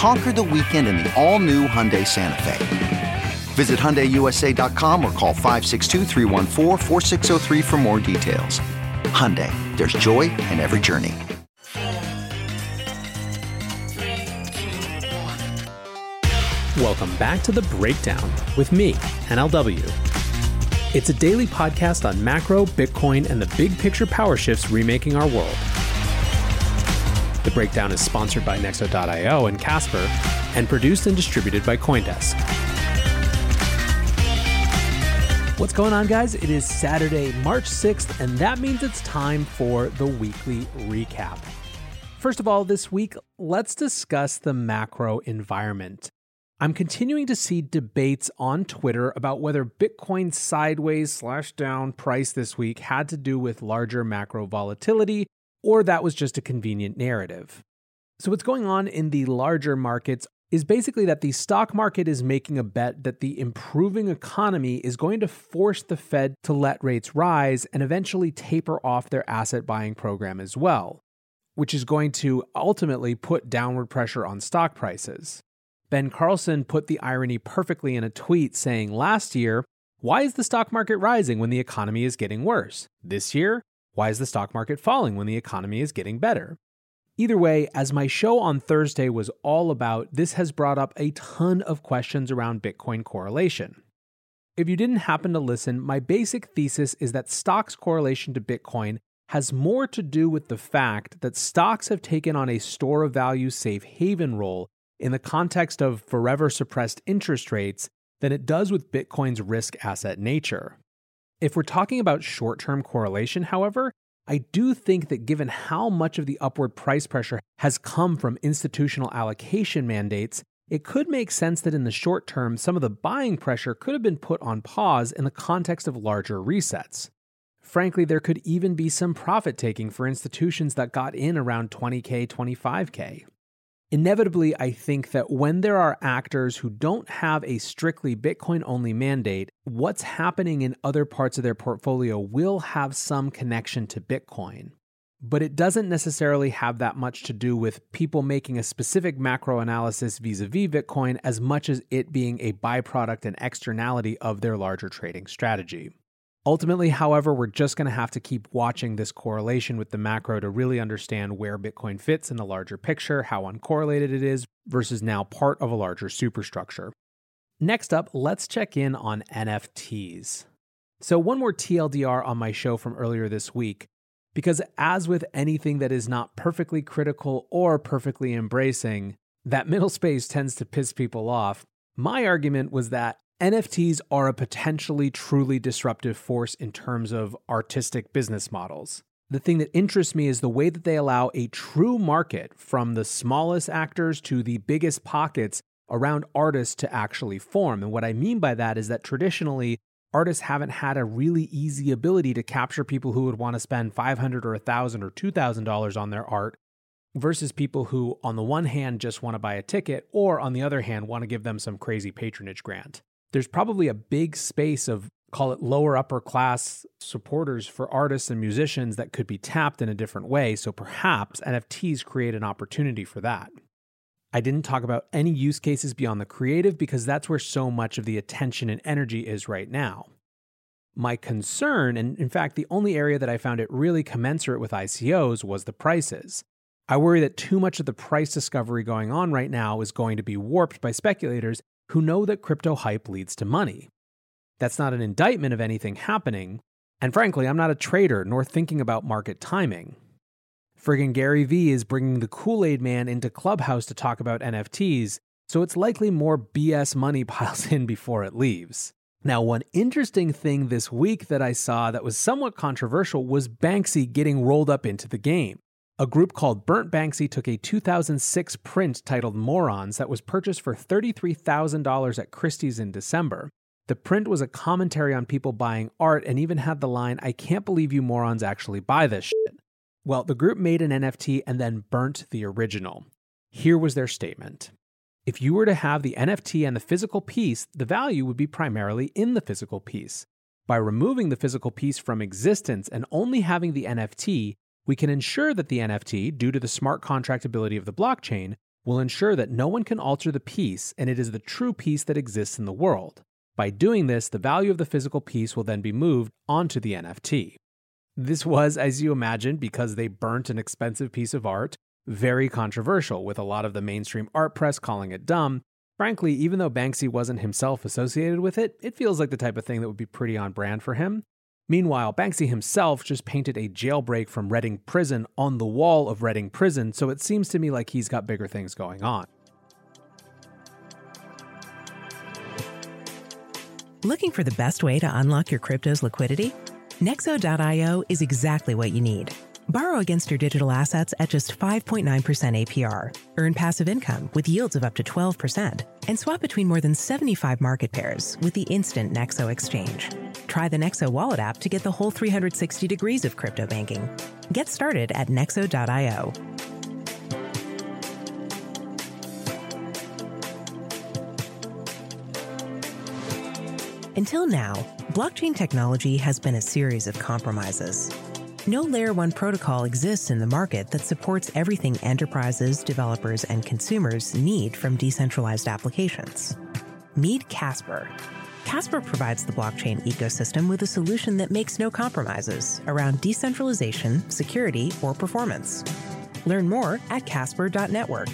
Conquer the weekend in the all-new Hyundai Santa Fe. Visit HyundaiUSA.com or call 562 for more details. Hyundai, there's joy in every journey. Welcome back to The Breakdown with me, NLW. It's a daily podcast on macro, Bitcoin, and the big picture power shifts remaking our world. The breakdown is sponsored by Nexo.io and Casper and produced and distributed by Coindesk. What's going on, guys? It is Saturday, March 6th, and that means it's time for the weekly recap. First of all, this week, let's discuss the macro environment. I'm continuing to see debates on Twitter about whether Bitcoin's sideways slash down price this week had to do with larger macro volatility or that was just a convenient narrative. So, what's going on in the larger markets is basically that the stock market is making a bet that the improving economy is going to force the Fed to let rates rise and eventually taper off their asset buying program as well, which is going to ultimately put downward pressure on stock prices. Ben Carlson put the irony perfectly in a tweet saying last year, Why is the stock market rising when the economy is getting worse? This year, why is the stock market falling when the economy is getting better? Either way, as my show on Thursday was all about, this has brought up a ton of questions around Bitcoin correlation. If you didn't happen to listen, my basic thesis is that stocks' correlation to Bitcoin has more to do with the fact that stocks have taken on a store of value safe haven role in the context of forever suppressed interest rates than it does with Bitcoin's risk asset nature. If we're talking about short term correlation, however, I do think that given how much of the upward price pressure has come from institutional allocation mandates, it could make sense that in the short term, some of the buying pressure could have been put on pause in the context of larger resets. Frankly, there could even be some profit taking for institutions that got in around 20K, 25K. Inevitably, I think that when there are actors who don't have a strictly Bitcoin only mandate, what's happening in other parts of their portfolio will have some connection to Bitcoin. But it doesn't necessarily have that much to do with people making a specific macro analysis vis a vis Bitcoin as much as it being a byproduct and externality of their larger trading strategy. Ultimately, however, we're just going to have to keep watching this correlation with the macro to really understand where Bitcoin fits in the larger picture, how uncorrelated it is versus now part of a larger superstructure. Next up, let's check in on NFTs. So, one more TLDR on my show from earlier this week, because as with anything that is not perfectly critical or perfectly embracing, that middle space tends to piss people off. My argument was that NFTs are a potentially truly disruptive force in terms of artistic business models. The thing that interests me is the way that they allow a true market from the smallest actors to the biggest pockets around artists to actually form. And what I mean by that is that traditionally, artists haven't had a really easy ability to capture people who would want to spend $500 or $1,000 or $2,000 on their art versus people who, on the one hand, just want to buy a ticket, or on the other hand, want to give them some crazy patronage grant there's probably a big space of call it lower upper class supporters for artists and musicians that could be tapped in a different way. So perhaps NFTs create an opportunity for that. I didn't talk about any use cases beyond the creative because that's where so much of the attention and energy is right now. My concern, and in fact, the only area that I found it really commensurate with ICOs, was the prices. I worry that too much of the price discovery going on right now is going to be warped by speculators who know that crypto hype leads to money. That's not an indictment of anything happening. And frankly, I'm not a trader nor thinking about market timing. Friggin' Gary Vee is bringing the Kool Aid Man into Clubhouse to talk about NFTs, so it's likely more BS money piles in before it leaves. Now, one interesting thing this week that I saw that was somewhat controversial was Banksy getting rolled up into the game. A group called Burnt Banksy took a 2006 print titled Morons that was purchased for $33,000 at Christie's in December. The print was a commentary on people buying art and even had the line, I can't believe you morons actually buy this shit. Well, the group made an NFT and then burnt the original. Here was their statement. If you were to have the NFT and the physical piece, the value would be primarily in the physical piece. By removing the physical piece from existence and only having the NFT, we can ensure that the NFT, due to the smart contractability of the blockchain, will ensure that no one can alter the piece and it is the true piece that exists in the world. By doing this, the value of the physical piece will then be moved onto the NFT. This was, as you imagine, because they burnt an expensive piece of art, very controversial, with a lot of the mainstream art press calling it dumb. Frankly, even though Banksy wasn't himself associated with it, it feels like the type of thing that would be pretty on brand for him. Meanwhile, Banksy himself just painted a jailbreak from Reading Prison on the wall of Reading Prison, so it seems to me like he's got bigger things going on. Looking for the best way to unlock your crypto's liquidity? Nexo.io is exactly what you need. Borrow against your digital assets at just 5.9% APR. Earn passive income with yields of up to 12%. And swap between more than 75 market pairs with the instant Nexo exchange. Try the Nexo wallet app to get the whole 360 degrees of crypto banking. Get started at nexo.io. Until now, blockchain technology has been a series of compromises. No Layer 1 protocol exists in the market that supports everything enterprises, developers, and consumers need from decentralized applications. Meet Casper. Casper provides the blockchain ecosystem with a solution that makes no compromises around decentralization, security, or performance. Learn more at casper.network.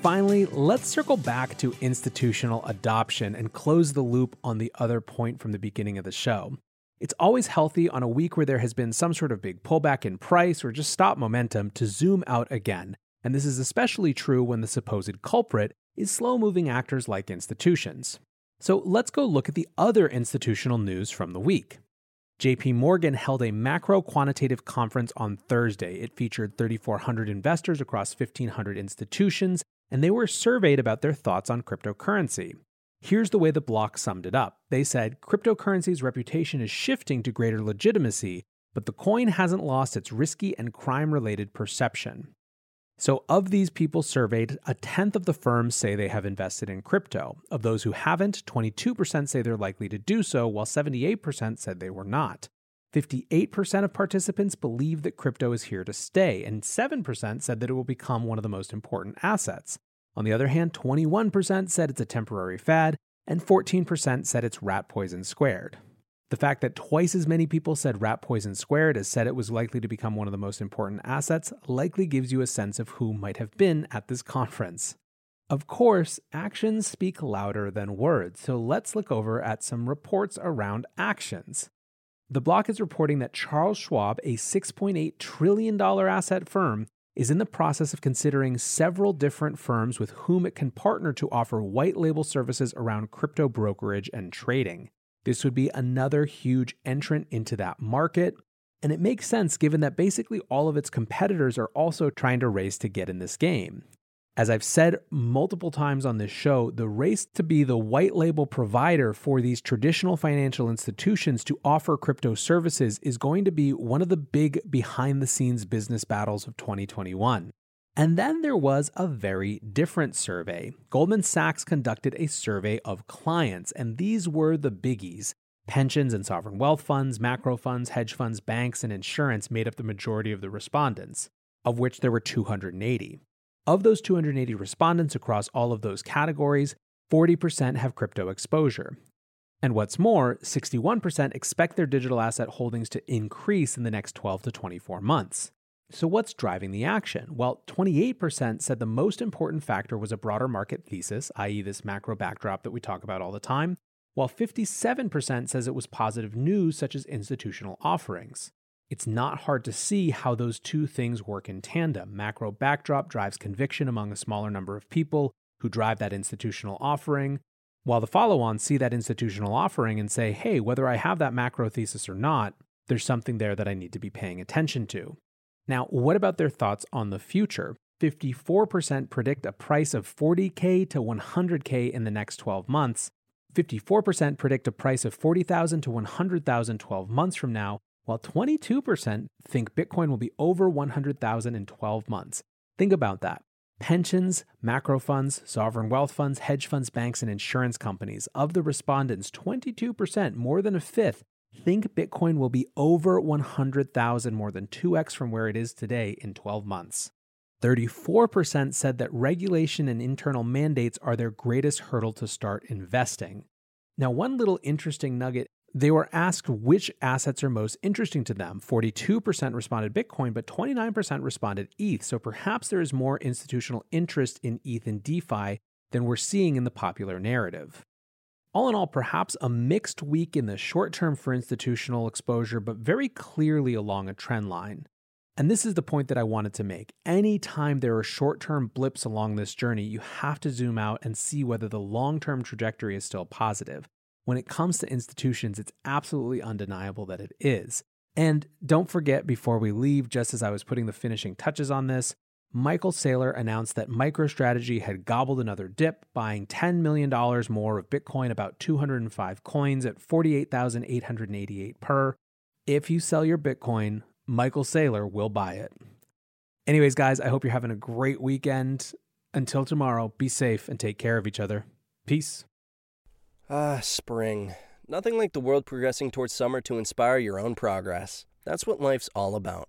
Finally, let's circle back to institutional adoption and close the loop on the other point from the beginning of the show. It's always healthy on a week where there has been some sort of big pullback in price or just stop momentum to zoom out again. And this is especially true when the supposed culprit is slow moving actors like institutions. So let's go look at the other institutional news from the week. JP Morgan held a macro quantitative conference on Thursday. It featured 3,400 investors across 1,500 institutions and they were surveyed about their thoughts on cryptocurrency. Here's the way the block summed it up. They said cryptocurrency's reputation is shifting to greater legitimacy, but the coin hasn't lost its risky and crime related perception. So, of these people surveyed, a tenth of the firms say they have invested in crypto. Of those who haven't, 22% say they're likely to do so, while 78% said they were not. 58% of participants believe that crypto is here to stay, and 7% said that it will become one of the most important assets. On the other hand, 21% said it's a temporary fad, and 14% said it's rat poison squared. The fact that twice as many people said rat poison squared as said it was likely to become one of the most important assets likely gives you a sense of who might have been at this conference. Of course, actions speak louder than words, so let's look over at some reports around actions. The block is reporting that Charles Schwab, a $6.8 trillion asset firm, is in the process of considering several different firms with whom it can partner to offer white label services around crypto brokerage and trading. This would be another huge entrant into that market. And it makes sense given that basically all of its competitors are also trying to race to get in this game. As I've said multiple times on this show, the race to be the white label provider for these traditional financial institutions to offer crypto services is going to be one of the big behind the scenes business battles of 2021. And then there was a very different survey. Goldman Sachs conducted a survey of clients, and these were the biggies. Pensions and sovereign wealth funds, macro funds, hedge funds, banks, and insurance made up the majority of the respondents, of which there were 280. Of those 280 respondents across all of those categories, 40% have crypto exposure. And what's more, 61% expect their digital asset holdings to increase in the next 12 to 24 months. So, what's driving the action? Well, 28% said the most important factor was a broader market thesis, i.e., this macro backdrop that we talk about all the time, while 57% says it was positive news, such as institutional offerings. It's not hard to see how those two things work in tandem. Macro backdrop drives conviction among a smaller number of people who drive that institutional offering, while the follow ons see that institutional offering and say, hey, whether I have that macro thesis or not, there's something there that I need to be paying attention to. Now, what about their thoughts on the future? 54% predict a price of 40K to 100K in the next 12 months. 54% predict a price of 40,000 to 100,000 12 months from now, while 22% think Bitcoin will be over 100,000 in 12 months. Think about that. Pensions, macro funds, sovereign wealth funds, hedge funds, banks, and insurance companies. Of the respondents, 22%, more than a fifth, think Bitcoin will be over 100,000, more than 2x from where it is today in 12 months. 34% said that regulation and internal mandates are their greatest hurdle to start investing. Now, one little interesting nugget they were asked which assets are most interesting to them. 42% responded Bitcoin, but 29% responded ETH. So perhaps there is more institutional interest in ETH and DeFi than we're seeing in the popular narrative. All in all, perhaps a mixed week in the short term for institutional exposure, but very clearly along a trend line. And this is the point that I wanted to make. Anytime there are short term blips along this journey, you have to zoom out and see whether the long term trajectory is still positive. When it comes to institutions, it's absolutely undeniable that it is. And don't forget, before we leave, just as I was putting the finishing touches on this, Michael Saylor announced that MicroStrategy had gobbled another dip, buying $10 million more of Bitcoin, about 205 coins at 48,888 per. If you sell your Bitcoin, Michael Saylor will buy it. Anyways, guys, I hope you're having a great weekend. Until tomorrow, be safe and take care of each other. Peace. Ah, spring. Nothing like the world progressing towards summer to inspire your own progress. That's what life's all about